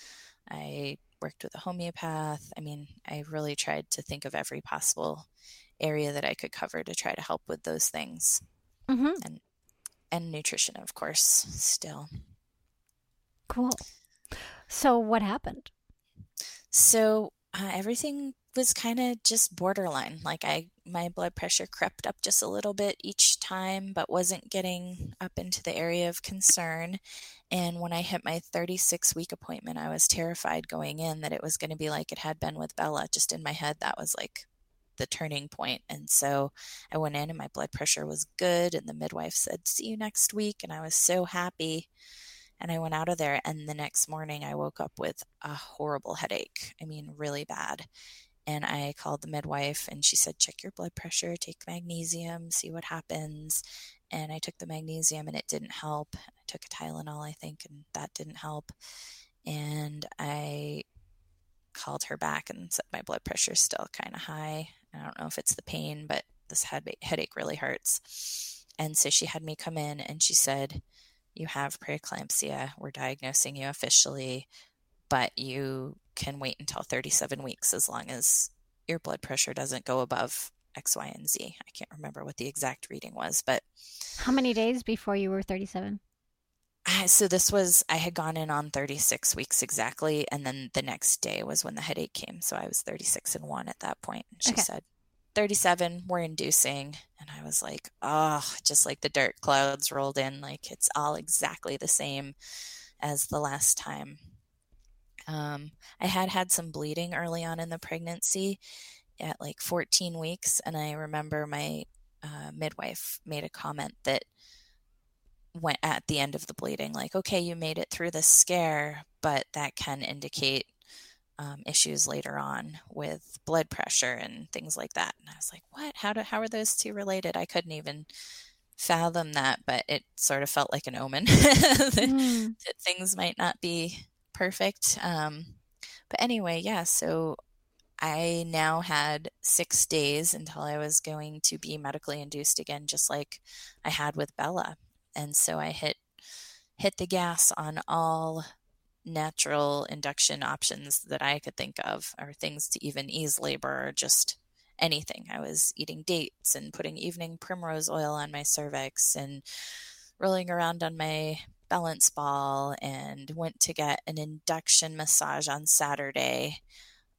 [SPEAKER 2] I worked with a homeopath. I mean, I really tried to think of every possible area that I could cover to try to help with those things. Mm-hmm. And and nutrition, of course, still.
[SPEAKER 3] Cool. So what happened?
[SPEAKER 2] So uh, everything was kind of just borderline. Like I, my blood pressure crept up just a little bit each time, but wasn't getting up into the area of concern. And when I hit my 36 week appointment, I was terrified going in that it was going to be like it had been with Bella. Just in my head, that was like the turning point. And so I went in and my blood pressure was good. And the midwife said, See you next week. And I was so happy. And I went out of there, and the next morning I woke up with a horrible headache. I mean, really bad. And I called the midwife, and she said, Check your blood pressure, take magnesium, see what happens. And I took the magnesium, and it didn't help. I took a Tylenol, I think, and that didn't help. And I called her back and said, My blood pressure is still kind of high. I don't know if it's the pain, but this head- headache really hurts. And so she had me come in, and she said, you have preeclampsia. We're diagnosing you officially, but you can wait until 37 weeks as long as your blood pressure doesn't go above X, Y, and Z. I can't remember what the exact reading was, but.
[SPEAKER 3] How many days before you were 37?
[SPEAKER 2] So this was, I had gone in on 36 weeks exactly. And then the next day was when the headache came. So I was 36 and one at that point. And she okay. said, 37 were inducing. And I was like, oh, just like the dirt clouds rolled in. Like it's all exactly the same as the last time. Um, I had had some bleeding early on in the pregnancy at like 14 weeks. And I remember my uh, midwife made a comment that went at the end of the bleeding, like, okay, you made it through the scare, but that can indicate um, issues later on with blood pressure and things like that. And I was like, what? How do how are those two related? I couldn't even fathom that, but it sort of felt like an omen that, mm. that, things might not be perfect. Um, but anyway, yeah. So I now had six days until I was going to be medically induced again, just like I had with Bella. And so I hit hit the gas on all natural induction options that I could think of, or things to even ease labor or just anything. I was eating dates and putting evening primrose oil on my cervix and rolling around on my balance ball and went to get an induction massage on Saturday,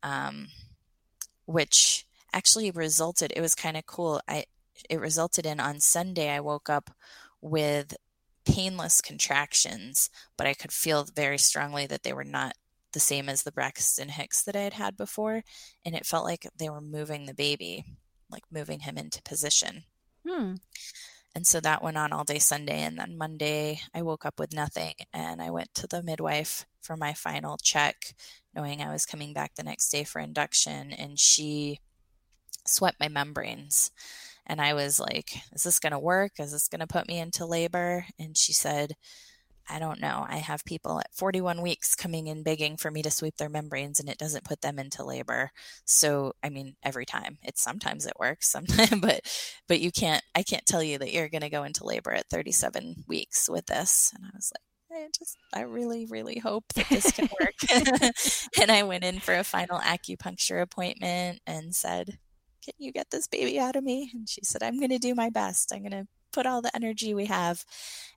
[SPEAKER 2] um, which actually resulted, it was kind of cool. I, it resulted in on Sunday, I woke up with painless contractions, but I could feel very strongly that they were not the same as the Braxton Hicks that I had had before. And it felt like they were moving the baby, like moving him into position. Hmm. And so that went on all day Sunday. And then Monday, I woke up with nothing. And I went to the midwife for my final check, knowing I was coming back the next day for induction. And she swept my membranes. And I was like, is this going to work? Is this going to put me into labor? And she said, I don't know. I have people at 41 weeks coming in begging for me to sweep their membranes and it doesn't put them into labor. So, I mean, every time. It's sometimes it works, sometimes but but you can't I can't tell you that you're going to go into labor at 37 weeks with this. And I was like, I just I really really hope that this can work. and I went in for a final acupuncture appointment and said, "Can you get this baby out of me?" And she said, "I'm going to do my best. I'm going to put all the energy we have.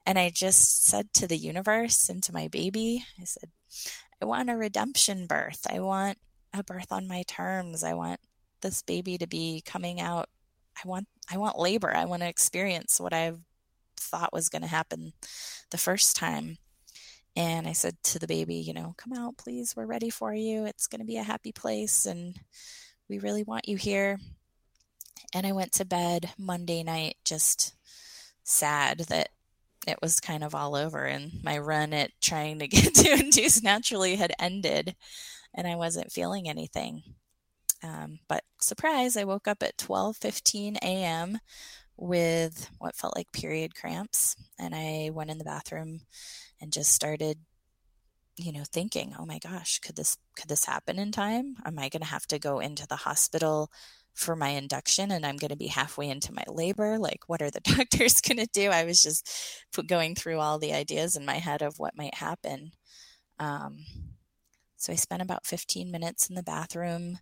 [SPEAKER 2] And I just said to the universe and to my baby, I said, I want a redemption birth. I want a birth on my terms. I want this baby to be coming out. I want I want labor. I want to experience what I thought was going to happen the first time. And I said to the baby, you know, come out, please. We're ready for you. It's going to be a happy place and we really want you here. And I went to bed Monday night just sad that it was kind of all over and my run at trying to get to induce naturally had ended and I wasn't feeling anything. Um, but surprise, I woke up at 12:15 a.m. with what felt like period cramps, and I went in the bathroom and just started, you know, thinking, "Oh my gosh, could this could this happen in time? Am I going to have to go into the hospital for my induction and I'm going to be halfway into my labor. Like, what are the doctors going to do? I was just going through all the ideas in my head of what might happen. Um, so I spent about 15 minutes in the bathroom,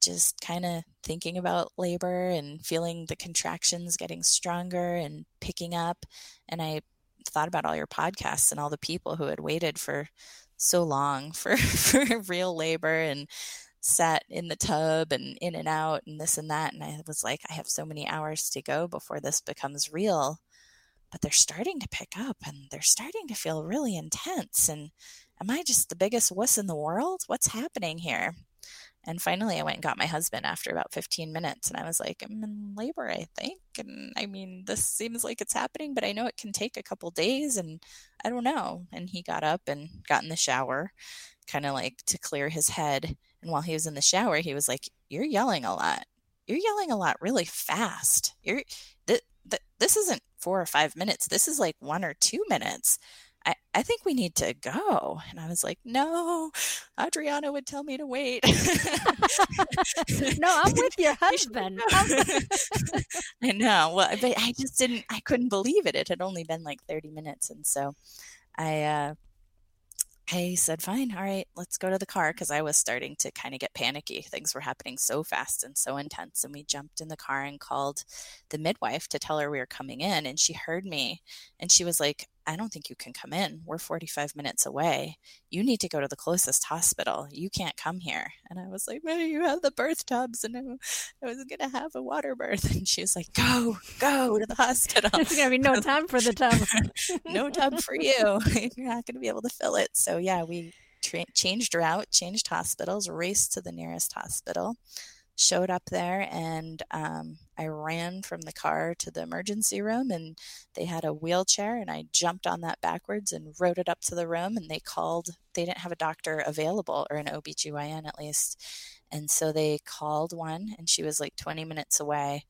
[SPEAKER 2] just kind of thinking about labor and feeling the contractions getting stronger and picking up. And I thought about all your podcasts and all the people who had waited for so long for, for real labor and sat in the tub and in and out and this and that. And I was like, I have so many hours to go before this becomes real. But they're starting to pick up and they're starting to feel really intense. And am I just the biggest wuss in the world? What's happening here? And finally, I went and got my husband after about 15 minutes. And I was like, I'm in labor, I think. And I mean, this seems like it's happening, but I know it can take a couple days. And I don't know. And he got up and got in the shower, kind of like to clear his head. And while he was in the shower, he was like, You're yelling a lot. You're yelling a lot really fast. You're th- th- this isn't four or five minutes. This is like one or two minutes. I, I think we need to go. And I was like, no, Adriana would tell me to wait.
[SPEAKER 1] no, I'm with your husband.
[SPEAKER 2] I know. Well, but I just didn't, I couldn't believe it. It had only been like 30 minutes. And so I, uh, I said, fine, all right, let's go to the car because I was starting to kind of get panicky. Things were happening so fast and so intense. And we jumped in the car and called the midwife to tell her we were coming in. And she heard me and she was like, I don't think you can come in. We're 45 minutes away. You need to go to the closest hospital. You can't come here. And I was like, Maybe you have the birth tubs and I, was going to have a water birth. And she was like, Go, go to the hospital.
[SPEAKER 1] There's going to be no time for the tub.
[SPEAKER 2] no tub for you. You're not going to be able to fill it. So, yeah, we tra- changed route, changed hospitals, raced to the nearest hospital showed up there and um, I ran from the car to the emergency room and they had a wheelchair and I jumped on that backwards and rode it up to the room and they called they didn't have a doctor available or an OBGYN at least. And so they called one and she was like 20 minutes away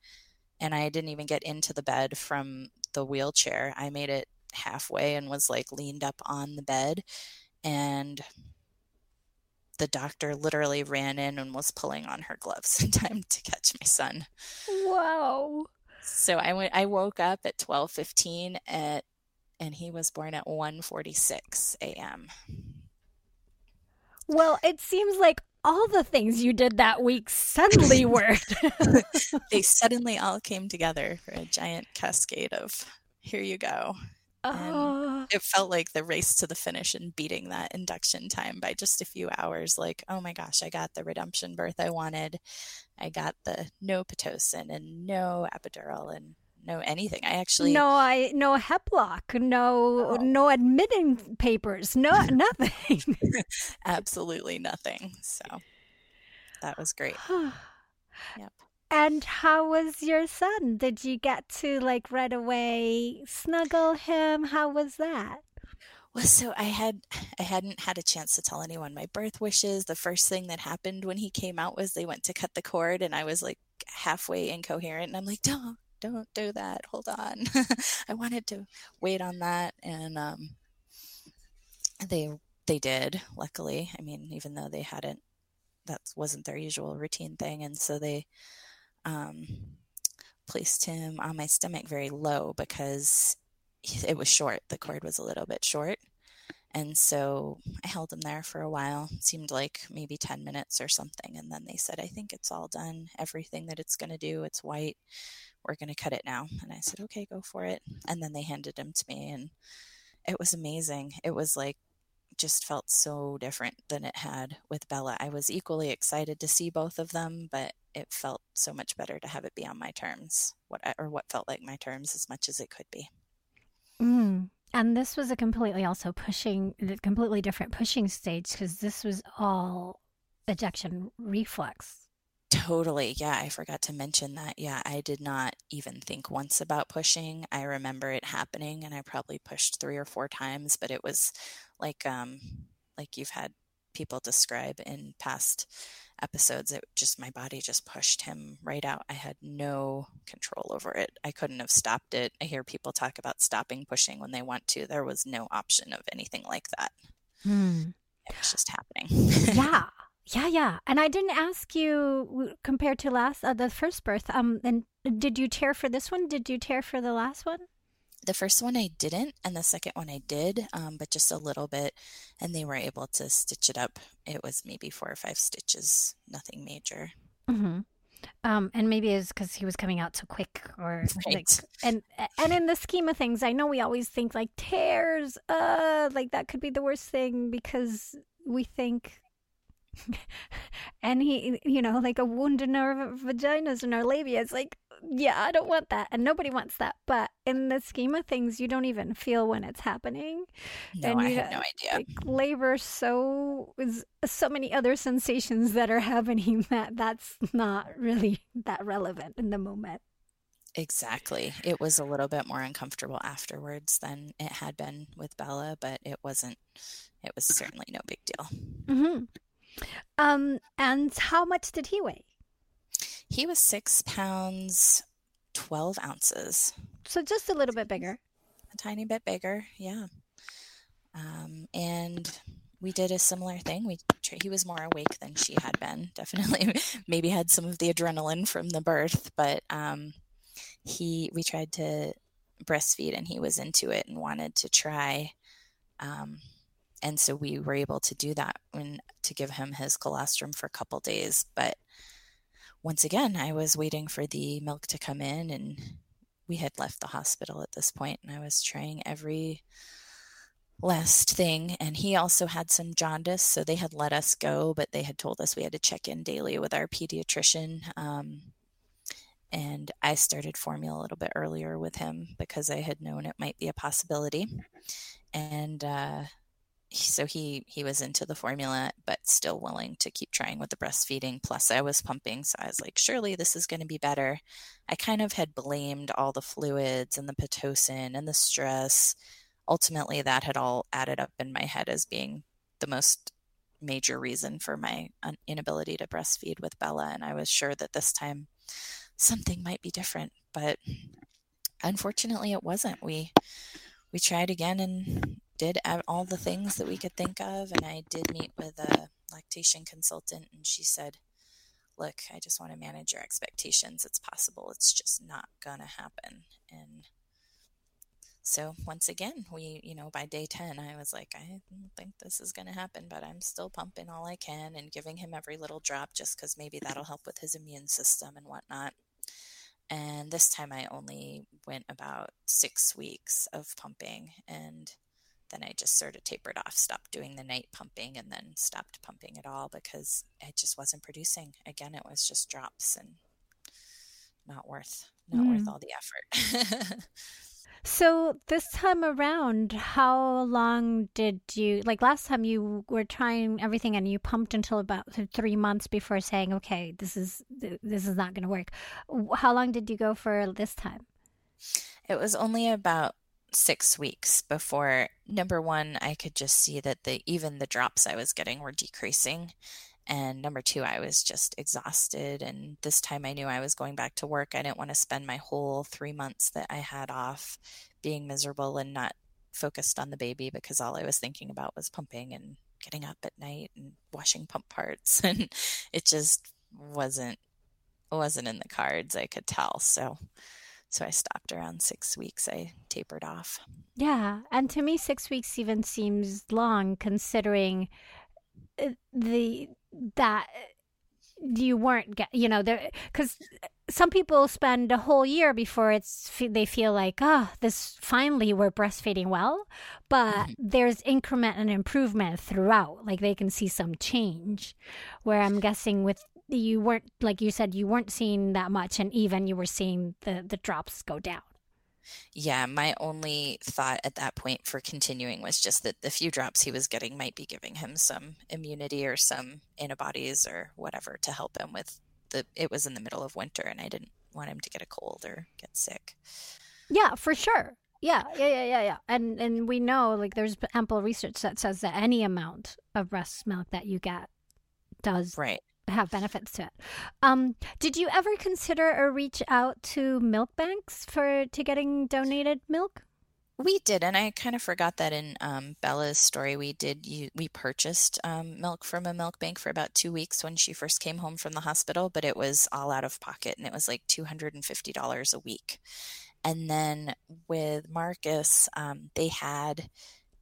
[SPEAKER 2] and I didn't even get into the bed from the wheelchair. I made it halfway and was like leaned up on the bed and the doctor literally ran in and was pulling on her gloves in time to catch my son.
[SPEAKER 1] Wow.
[SPEAKER 2] So I went I woke up at 12:15 at and he was born at 1:46 a.m.
[SPEAKER 1] Well, it seems like all the things you did that week suddenly worked.
[SPEAKER 2] they suddenly all came together for a giant cascade of here you go. Oh. It felt like the race to the finish and beating that induction time by just a few hours. Like, oh my gosh, I got the redemption birth I wanted. I got the no pitocin and no epidural and no anything. I actually
[SPEAKER 1] no, I no heplock, no oh. no admitting papers, no nothing.
[SPEAKER 2] Absolutely nothing. So that was great.
[SPEAKER 1] yep. And how was your son? Did you get to like right away snuggle him? How was that?
[SPEAKER 2] Well, so I had I hadn't had a chance to tell anyone my birth wishes. The first thing that happened when he came out was they went to cut the cord and I was like halfway incoherent and I'm like, "Don't, don't do that. Hold on." I wanted to wait on that and um they they did, luckily. I mean, even though they hadn't that wasn't their usual routine thing and so they um, placed him on my stomach very low because it was short. The cord was a little bit short. And so I held him there for a while. It seemed like maybe 10 minutes or something. And then they said, I think it's all done. Everything that it's going to do, it's white. We're going to cut it now. And I said, okay, go for it. And then they handed him to me. And it was amazing. It was like just felt so different than it had with Bella. I was equally excited to see both of them, but it felt so much better to have it be on my terms, what or what felt like my terms as much as it could be.
[SPEAKER 1] Mm. And this was a completely also pushing, completely different pushing stage because this was all ejection reflex.
[SPEAKER 2] Totally. Yeah, I forgot to mention that. Yeah, I did not even think once about pushing. I remember it happening and I probably pushed 3 or 4 times, but it was like um like you've had people describe in past episodes it just my body just pushed him right out i had no control over it i couldn't have stopped it i hear people talk about stopping pushing when they want to there was no option of anything like that hmm. it was just happening
[SPEAKER 1] yeah yeah yeah and i didn't ask you compared to last uh, the first birth um and did you tear for this one did you tear for the last one
[SPEAKER 2] the first one I didn't, and the second one I did, um, but just a little bit, and they were able to stitch it up. It was maybe four or five stitches, nothing major.
[SPEAKER 1] Mm-hmm. Um, and maybe it's because he was coming out so quick, or right. like, and and in the scheme of things, I know we always think like tears, uh, like that could be the worst thing because we think and he, you know, like a wound in our vaginas and our labia. It's like, yeah, I don't want that. And nobody wants that. But in the scheme of things, you don't even feel when it's happening.
[SPEAKER 2] No,
[SPEAKER 1] and
[SPEAKER 2] I had no idea.
[SPEAKER 1] Like, labor so is so many other sensations that are happening that that's not really that relevant in the moment.
[SPEAKER 2] Exactly. It was a little bit more uncomfortable afterwards than it had been with Bella, but it wasn't, it was certainly no big deal.
[SPEAKER 1] Mm-hmm. Um, and how much did he weigh?
[SPEAKER 2] He was six pounds, 12 ounces.
[SPEAKER 1] So just a little bit bigger.
[SPEAKER 2] A tiny bit bigger, yeah. Um, and we did a similar thing. We he was more awake than she had been. Definitely, maybe had some of the adrenaline from the birth, but um, he we tried to breastfeed, and he was into it and wanted to try. Um, and so we were able to do that to give him his colostrum for a couple days but once again i was waiting for the milk to come in and we had left the hospital at this point and i was trying every last thing and he also had some jaundice so they had let us go but they had told us we had to check in daily with our pediatrician um, and i started formula a little bit earlier with him because i had known it might be a possibility and uh, so he he was into the formula but still willing to keep trying with the breastfeeding. Plus i was pumping so i was like surely this is going to be better. I kind of had blamed all the fluids and the pitocin and the stress. Ultimately that had all added up in my head as being the most major reason for my inability to breastfeed with bella and i was sure that this time something might be different but unfortunately it wasn't. We we tried again and did all the things that we could think of. And I did meet with a lactation consultant, and she said, Look, I just want to manage your expectations. It's possible. It's just not going to happen. And so once again, we, you know, by day 10, I was like, I don't think this is going to happen, but I'm still pumping all I can and giving him every little drop just because maybe that'll help with his immune system and whatnot. And this time I only went about six weeks of pumping and then I just sort of tapered off, stopped doing the night pumping, and then stopped pumping at all because it just wasn't producing. Again, it was just drops and not worth not mm. worth all the effort.
[SPEAKER 1] so this time around, how long did you like last time you were trying everything and you pumped until about three months before saying, okay, this is this is not going to work. How long did you go for this time?
[SPEAKER 2] It was only about six weeks before number one i could just see that the even the drops i was getting were decreasing and number two, I was just exhausted. And this time I knew I was going back to work. I didn't want to spend my whole three months that I had off being miserable and not focused on the baby because all I was thinking about was pumping and getting up at night and washing pump parts. And it just wasn't wasn't in the cards, I could tell. So so I stopped around six weeks. I tapered off.
[SPEAKER 1] Yeah. And to me, six weeks even seems long considering uh, the that you weren't get you know there because some people spend a whole year before it's they feel like oh this finally we're breastfeeding well but mm-hmm. there's increment and improvement throughout like they can see some change where i'm guessing with you weren't like you said you weren't seeing that much and even you were seeing the the drops go down
[SPEAKER 2] yeah, my only thought at that point for continuing was just that the few drops he was getting might be giving him some immunity or some antibodies or whatever to help him with the it was in the middle of winter and I didn't want him to get a cold or get sick.
[SPEAKER 1] Yeah, for sure. Yeah, yeah, yeah, yeah, yeah. And and we know like there's ample research that says that any amount of breast milk that you get does
[SPEAKER 2] right
[SPEAKER 1] have benefits to it. Um, did you ever consider or reach out to milk banks for to getting donated milk?
[SPEAKER 2] We did, and I kind of forgot that in um, Bella's story. We did. You, we purchased um, milk from a milk bank for about two weeks when she first came home from the hospital, but it was all out of pocket, and it was like two hundred and fifty dollars a week. And then with Marcus, um, they had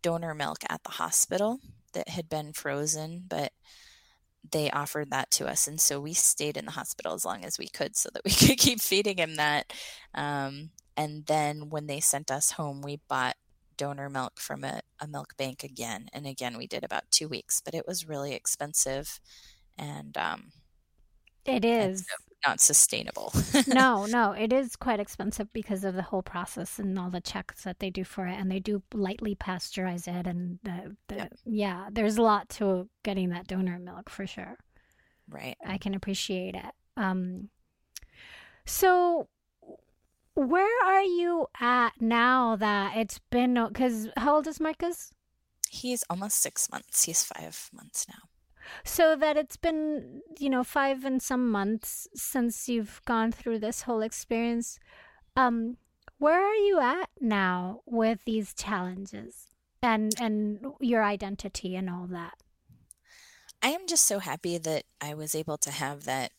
[SPEAKER 2] donor milk at the hospital that had been frozen, but they offered that to us. And so we stayed in the hospital as long as we could so that we could keep feeding him that. Um, and then when they sent us home, we bought donor milk from a, a, milk bank again. And again, we did about two weeks, but it was really expensive. And um,
[SPEAKER 1] it is
[SPEAKER 2] not sustainable.
[SPEAKER 1] no, no, it is quite expensive because of the whole process and all the checks that they do for it, and they do lightly pasteurize it, and the, the yeah. yeah, there's a lot to getting that donor milk for sure.
[SPEAKER 2] Right,
[SPEAKER 1] I can appreciate it. Um, so where are you at now that it's been? Because how old is Marcus?
[SPEAKER 2] He's almost six months. He's five months now
[SPEAKER 1] so that it's been you know five and some months since you've gone through this whole experience um where are you at now with these challenges and and your identity and all that?
[SPEAKER 2] I am just so happy that i was able to have that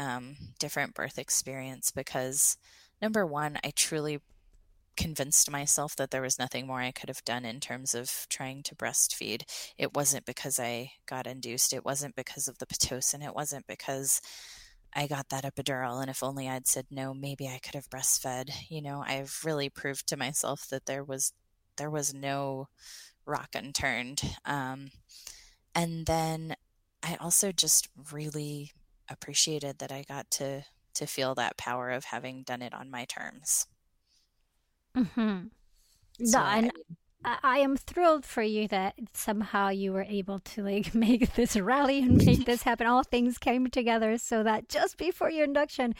[SPEAKER 2] um, different birth experience because number one i truly convinced myself that there was nothing more I could have done in terms of trying to breastfeed. It wasn't because I got induced, it wasn't because of the Pitocin, it wasn't because I got that epidural. And if only I'd said no, maybe I could have breastfed. You know, I've really proved to myself that there was there was no rock unturned. Um, and then I also just really appreciated that I got to to feel that power of having done it on my terms.
[SPEAKER 1] Mm-hmm. So, no, and I, I am thrilled for you that somehow you were able to like make this rally and make this happen. All things came together so that just before your induction,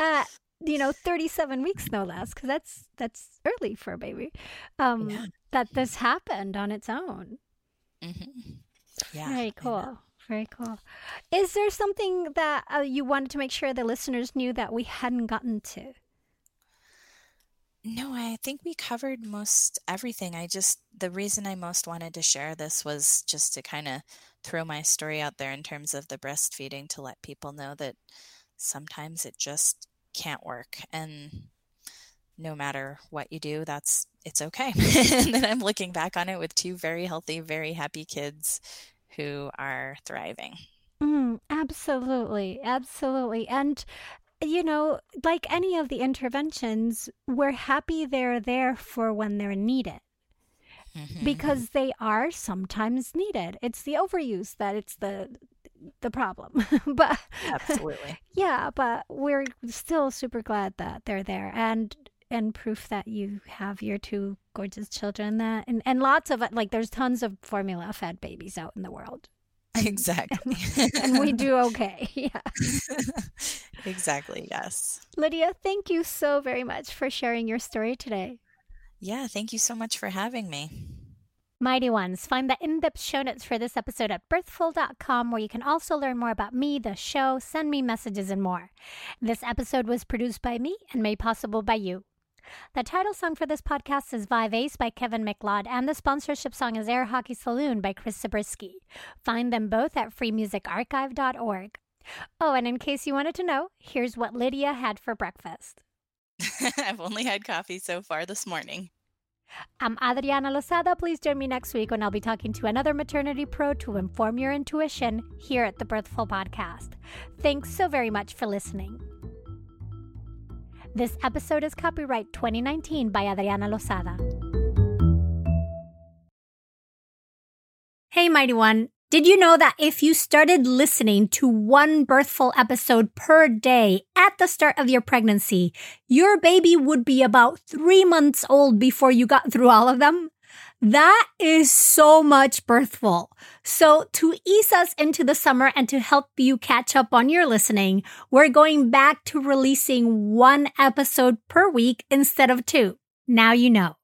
[SPEAKER 1] at you know, 37 weeks no less, because that's that's early for a baby. Um, yeah. that this happened on its own.
[SPEAKER 2] Mm-hmm.
[SPEAKER 1] Yeah, very cool. Very cool. Is there something that uh, you wanted to make sure the listeners knew that we hadn't gotten to?
[SPEAKER 2] No, I think we covered most everything. I just, the reason I most wanted to share this was just to kind of throw my story out there in terms of the breastfeeding to let people know that sometimes it just can't work. And no matter what you do, that's it's okay. and then I'm looking back on it with two very healthy, very happy kids who are thriving.
[SPEAKER 4] Mm, absolutely. Absolutely. And you know, like any of the interventions, we're happy they're there for when they're needed. Mm-hmm. Because they are sometimes needed. It's the overuse that it's the the problem. but
[SPEAKER 2] absolutely.
[SPEAKER 4] Yeah, but we're still super glad that they're there and and proof that you have your two gorgeous children that and, and lots of like there's tons of formula fed babies out in the world
[SPEAKER 2] exactly.
[SPEAKER 4] And we do okay. Yeah.
[SPEAKER 2] Exactly yes.
[SPEAKER 4] Lydia thank you so very much for sharing your story today.
[SPEAKER 2] Yeah thank you so much for having me.
[SPEAKER 1] Mighty Ones, find the in depth show notes for this episode at birthful.com, where you can also learn more about me, the show, send me messages, and more. This episode was produced by me and made possible by you. The title song for this podcast is Vibe Ace by Kevin MacLeod, and the sponsorship song is Air Hockey Saloon by Chris Zabriskie. Find them both at freemusicarchive.org. Oh, and in case you wanted to know, here's what Lydia had for breakfast.
[SPEAKER 2] I've only had coffee so far this morning.
[SPEAKER 1] I'm Adriana Lozada. Please join me next week when I'll be talking to another maternity pro to inform your intuition here at the Birthful Podcast. Thanks so very much for listening. This episode is copyright 2019 by Adriana Lozada. Hey, Mighty One. Did you know that if you started listening to one birthful episode per day at the start of your pregnancy, your baby would be about three months old before you got through all of them? That is so much birthful. So to ease us into the summer and to help you catch up on your listening, we're going back to releasing one episode per week instead of two. Now you know.